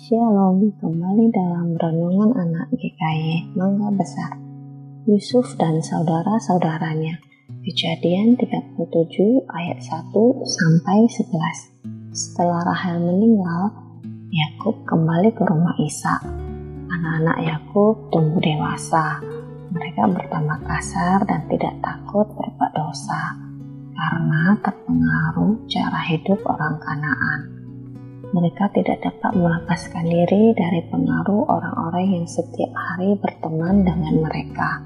Shalom, kembali dalam renungan anak GKY Mangga Besar. Yusuf dan saudara-saudaranya. Kejadian 37 ayat 1 sampai 11. Setelah Rahel meninggal, Yakub kembali ke rumah Isa. Anak-anak Yakub tumbuh dewasa. Mereka bertambah kasar dan tidak takut berbuat dosa karena terpengaruh cara hidup orang Kanaan mereka tidak dapat melepaskan diri dari pengaruh orang-orang yang setiap hari berteman dengan mereka.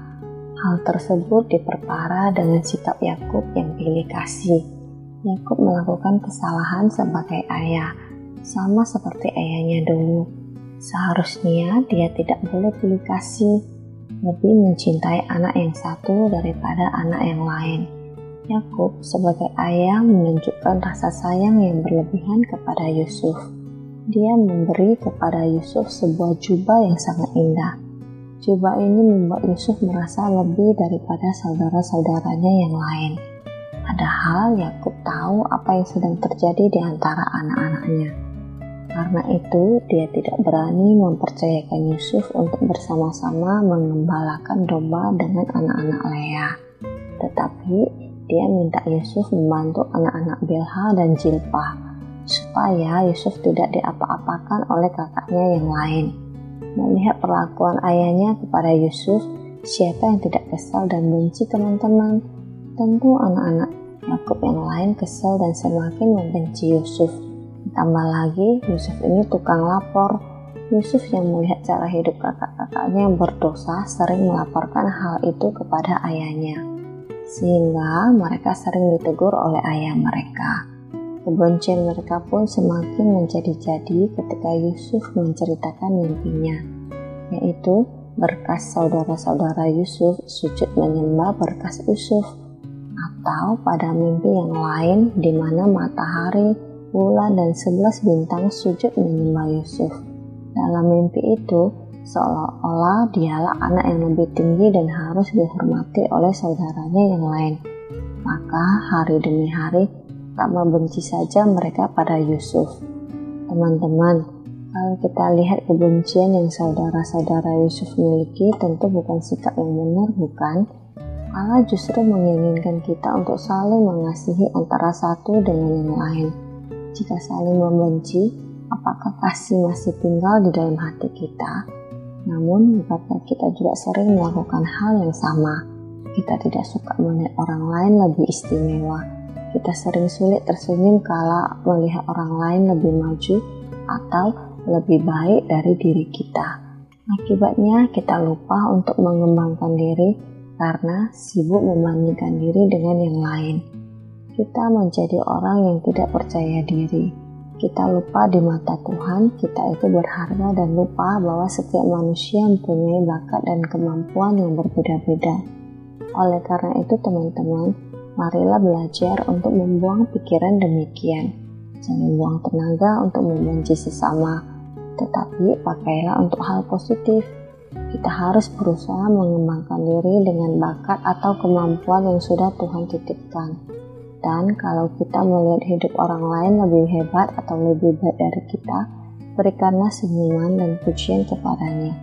Hal tersebut diperparah dengan sikap Yakub yang pilih kasih. Yakub melakukan kesalahan sebagai ayah, sama seperti ayahnya dulu. Seharusnya dia tidak boleh pilih kasih, lebih mencintai anak yang satu daripada anak yang lain. Yakub sebagai ayah menunjukkan rasa sayang yang berlebihan kepada Yusuf. Dia memberi kepada Yusuf sebuah jubah yang sangat indah. Jubah ini membuat Yusuf merasa lebih daripada saudara-saudaranya yang lain. Padahal Yakub tahu apa yang sedang terjadi di antara anak-anaknya. Karena itu, dia tidak berani mempercayakan Yusuf untuk bersama-sama mengembalakan domba dengan anak-anak Lea. Tetapi dia minta Yusuf membantu anak-anak Bilha dan Jilpah, supaya Yusuf tidak diapa-apakan oleh kakaknya yang lain. Melihat perlakuan ayahnya kepada Yusuf, siapa yang tidak kesal dan benci teman-teman? Tentu anak-anak Yakub yang lain kesal dan semakin membenci Yusuf. Tambah lagi, Yusuf ini tukang lapor. Yusuf yang melihat cara hidup kakak-kakaknya yang berdosa sering melaporkan hal itu kepada ayahnya sehingga mereka sering ditegur oleh ayah mereka. Kebencian mereka pun semakin menjadi-jadi ketika Yusuf menceritakan mimpinya, yaitu berkas saudara-saudara Yusuf sujud menyembah berkas Yusuf, atau pada mimpi yang lain di mana matahari, bulan, dan sebelas bintang sujud menyembah Yusuf. Dalam mimpi itu, seolah-olah dialah anak yang lebih tinggi dan harus dihormati oleh saudaranya yang lain. Maka hari demi hari tak membenci saja mereka pada Yusuf. Teman-teman, kalau kita lihat kebencian yang saudara-saudara Yusuf miliki tentu bukan sikap yang benar, bukan? Allah justru menginginkan kita untuk saling mengasihi antara satu dengan yang lain. Jika saling membenci, apakah kasih masih tinggal di dalam hati kita? Namun, bukankah kita juga sering melakukan hal yang sama? Kita tidak suka melihat orang lain lebih istimewa. Kita sering sulit tersenyum kala melihat orang lain lebih maju atau lebih baik dari diri kita. Akibatnya, kita lupa untuk mengembangkan diri karena sibuk membandingkan diri dengan yang lain. Kita menjadi orang yang tidak percaya diri kita lupa di mata Tuhan kita itu berharga dan lupa bahwa setiap manusia mempunyai bakat dan kemampuan yang berbeda-beda. Oleh karena itu teman-teman, marilah belajar untuk membuang pikiran demikian. Jangan buang tenaga untuk membenci sesama, tetapi pakailah untuk hal positif. Kita harus berusaha mengembangkan diri dengan bakat atau kemampuan yang sudah Tuhan titipkan. Dan kalau kita melihat hidup orang lain lebih hebat atau lebih baik dari kita, berikanlah senyuman dan pujian kepadanya.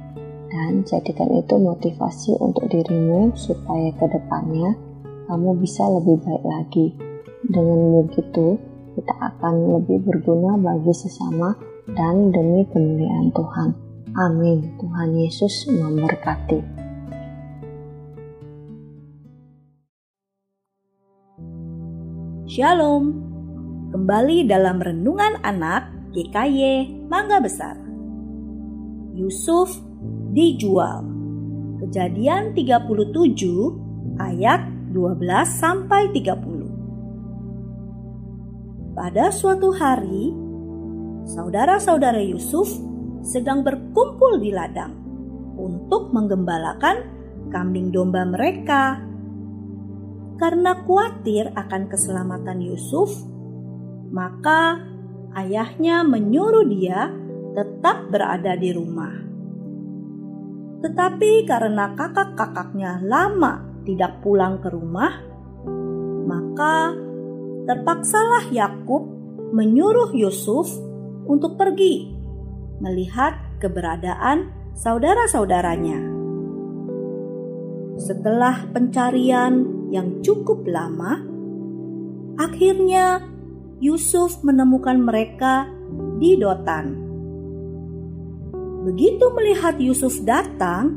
Dan jadikan itu motivasi untuk dirimu supaya ke depannya kamu bisa lebih baik lagi. Dengan begitu, kita akan lebih berguna bagi sesama dan demi kemuliaan Tuhan. Amin. Tuhan Yesus memberkati. Shalom. Kembali dalam renungan anak GKY Mangga Besar. Yusuf dijual. Kejadian 37 ayat 12 sampai 30. Pada suatu hari, saudara-saudara Yusuf sedang berkumpul di ladang untuk menggembalakan kambing domba mereka karena khawatir akan keselamatan Yusuf, maka ayahnya menyuruh dia tetap berada di rumah. Tetapi karena kakak-kakaknya lama tidak pulang ke rumah, maka terpaksalah Yakub menyuruh Yusuf untuk pergi melihat keberadaan saudara-saudaranya. Setelah pencarian yang cukup lama, akhirnya Yusuf menemukan mereka di Dotan. Begitu melihat Yusuf datang,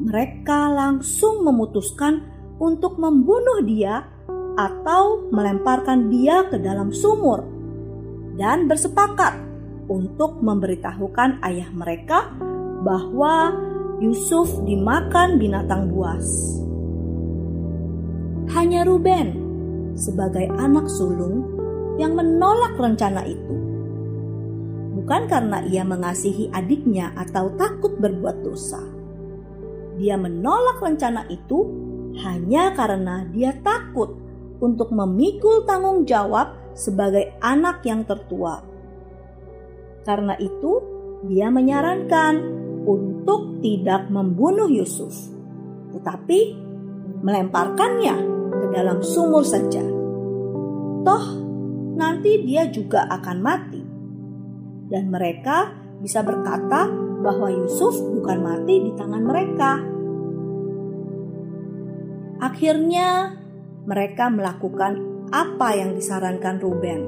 mereka langsung memutuskan untuk membunuh dia atau melemparkan dia ke dalam sumur dan bersepakat untuk memberitahukan ayah mereka bahwa Yusuf dimakan binatang buas. Hanya Ruben sebagai anak sulung yang menolak rencana itu. Bukan karena ia mengasihi adiknya atau takut berbuat dosa. Dia menolak rencana itu hanya karena dia takut untuk memikul tanggung jawab sebagai anak yang tertua. Karena itu, dia menyarankan untuk tidak membunuh Yusuf, tetapi melemparkannya dalam sumur saja. Toh, nanti dia juga akan mati, dan mereka bisa berkata bahwa Yusuf bukan mati di tangan mereka. Akhirnya, mereka melakukan apa yang disarankan Ruben.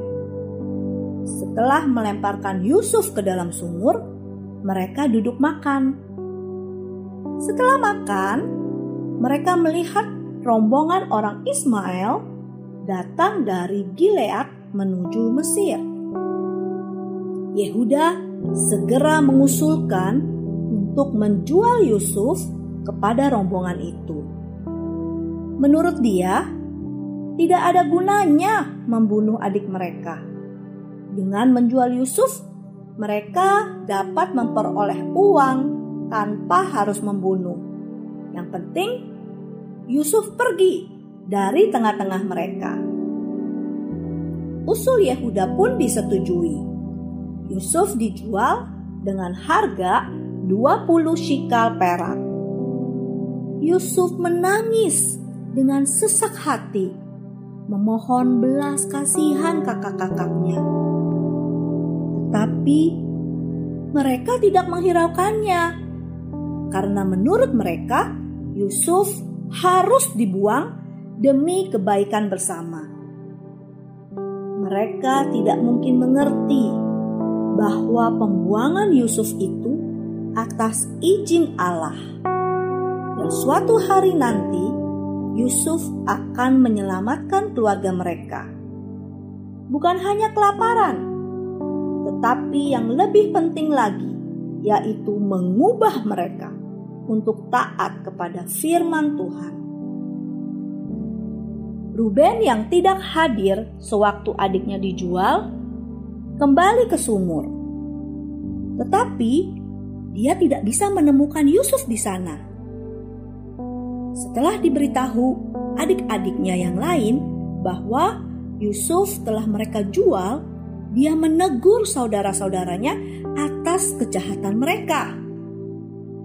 Setelah melemparkan Yusuf ke dalam sumur, mereka duduk makan. Setelah makan, mereka melihat rombongan orang Ismail datang dari Gilead menuju Mesir. Yehuda segera mengusulkan untuk menjual Yusuf kepada rombongan itu. Menurut dia, tidak ada gunanya membunuh adik mereka. Dengan menjual Yusuf, mereka dapat memperoleh uang tanpa harus membunuh. Yang penting, Yusuf pergi dari tengah-tengah mereka. Usul Yehuda pun disetujui. Yusuf dijual dengan harga 20 shikal perak. Yusuf menangis dengan sesak hati memohon belas kasihan kakak-kakaknya. Tetapi mereka tidak menghiraukannya karena menurut mereka Yusuf harus dibuang demi kebaikan bersama. Mereka tidak mungkin mengerti bahwa pembuangan Yusuf itu atas izin Allah. Dan suatu hari nanti Yusuf akan menyelamatkan keluarga mereka. Bukan hanya kelaparan, tetapi yang lebih penting lagi, yaitu mengubah mereka untuk taat kepada firman Tuhan. Ruben yang tidak hadir sewaktu adiknya dijual kembali ke sumur. Tetapi dia tidak bisa menemukan Yusuf di sana. Setelah diberitahu adik-adiknya yang lain bahwa Yusuf telah mereka jual, dia menegur saudara-saudaranya atas kejahatan mereka.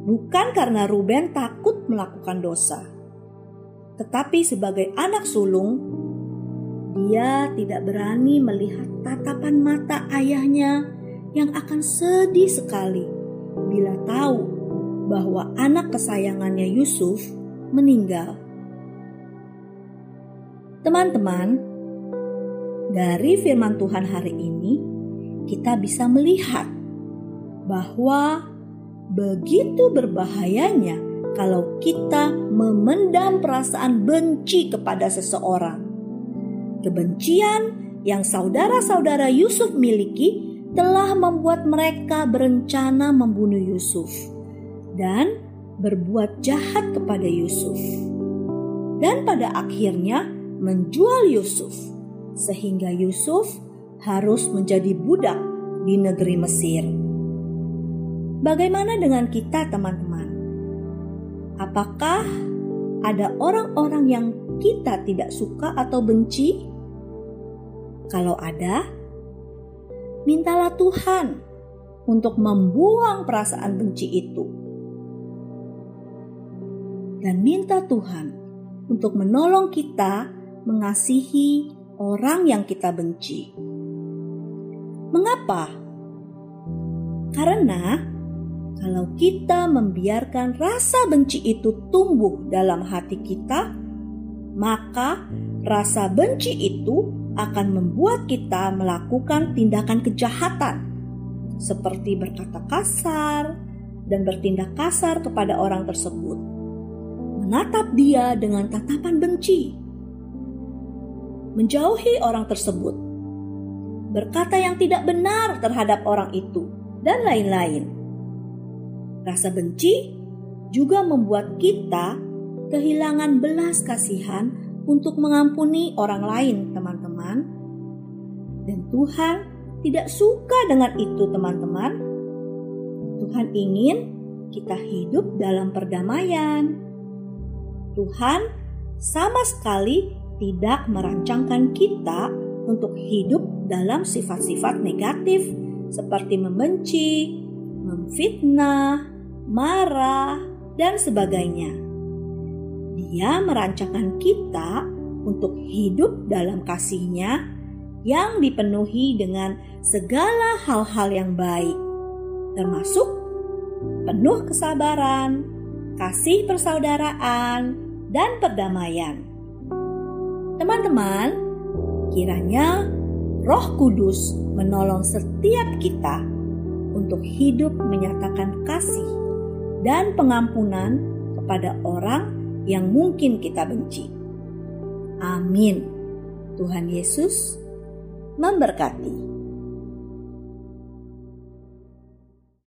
Bukan karena Ruben takut melakukan dosa, tetapi sebagai anak sulung, dia tidak berani melihat tatapan mata ayahnya yang akan sedih sekali bila tahu bahwa anak kesayangannya Yusuf meninggal. Teman-teman, dari firman Tuhan hari ini, kita bisa melihat bahwa begitu berbahayanya kalau kita memendam perasaan benci kepada seseorang. Kebencian yang saudara-saudara Yusuf miliki telah membuat mereka berencana membunuh Yusuf. Dan berbuat jahat kepada Yusuf, dan pada akhirnya menjual Yusuf, sehingga Yusuf harus menjadi budak di negeri Mesir. Bagaimana dengan kita, teman-teman? Apakah ada orang-orang yang kita tidak suka atau benci? Kalau ada, mintalah Tuhan untuk membuang perasaan benci itu dan minta Tuhan untuk menolong kita mengasihi orang yang kita benci. Mengapa? Karena kalau kita membiarkan rasa benci itu tumbuh dalam hati kita, maka rasa benci itu akan membuat kita melakukan tindakan kejahatan, seperti berkata kasar dan bertindak kasar kepada orang tersebut, menatap dia dengan tatapan benci, menjauhi orang tersebut, berkata yang tidak benar terhadap orang itu, dan lain-lain. Rasa benci juga membuat kita kehilangan belas kasihan untuk mengampuni orang lain, teman-teman. Dan Tuhan tidak suka dengan itu, teman-teman. Tuhan ingin kita hidup dalam perdamaian. Tuhan sama sekali tidak merancangkan kita untuk hidup dalam sifat-sifat negatif seperti membenci, memfitnah, marah, dan sebagainya. Dia merancangkan kita untuk hidup dalam kasihnya yang dipenuhi dengan segala hal-hal yang baik, termasuk penuh kesabaran, kasih persaudaraan, dan perdamaian. Teman-teman, kiranya Roh Kudus menolong setiap kita untuk hidup menyatakan kasih dan pengampunan kepada orang yang mungkin kita benci. Amin. Tuhan Yesus memberkati.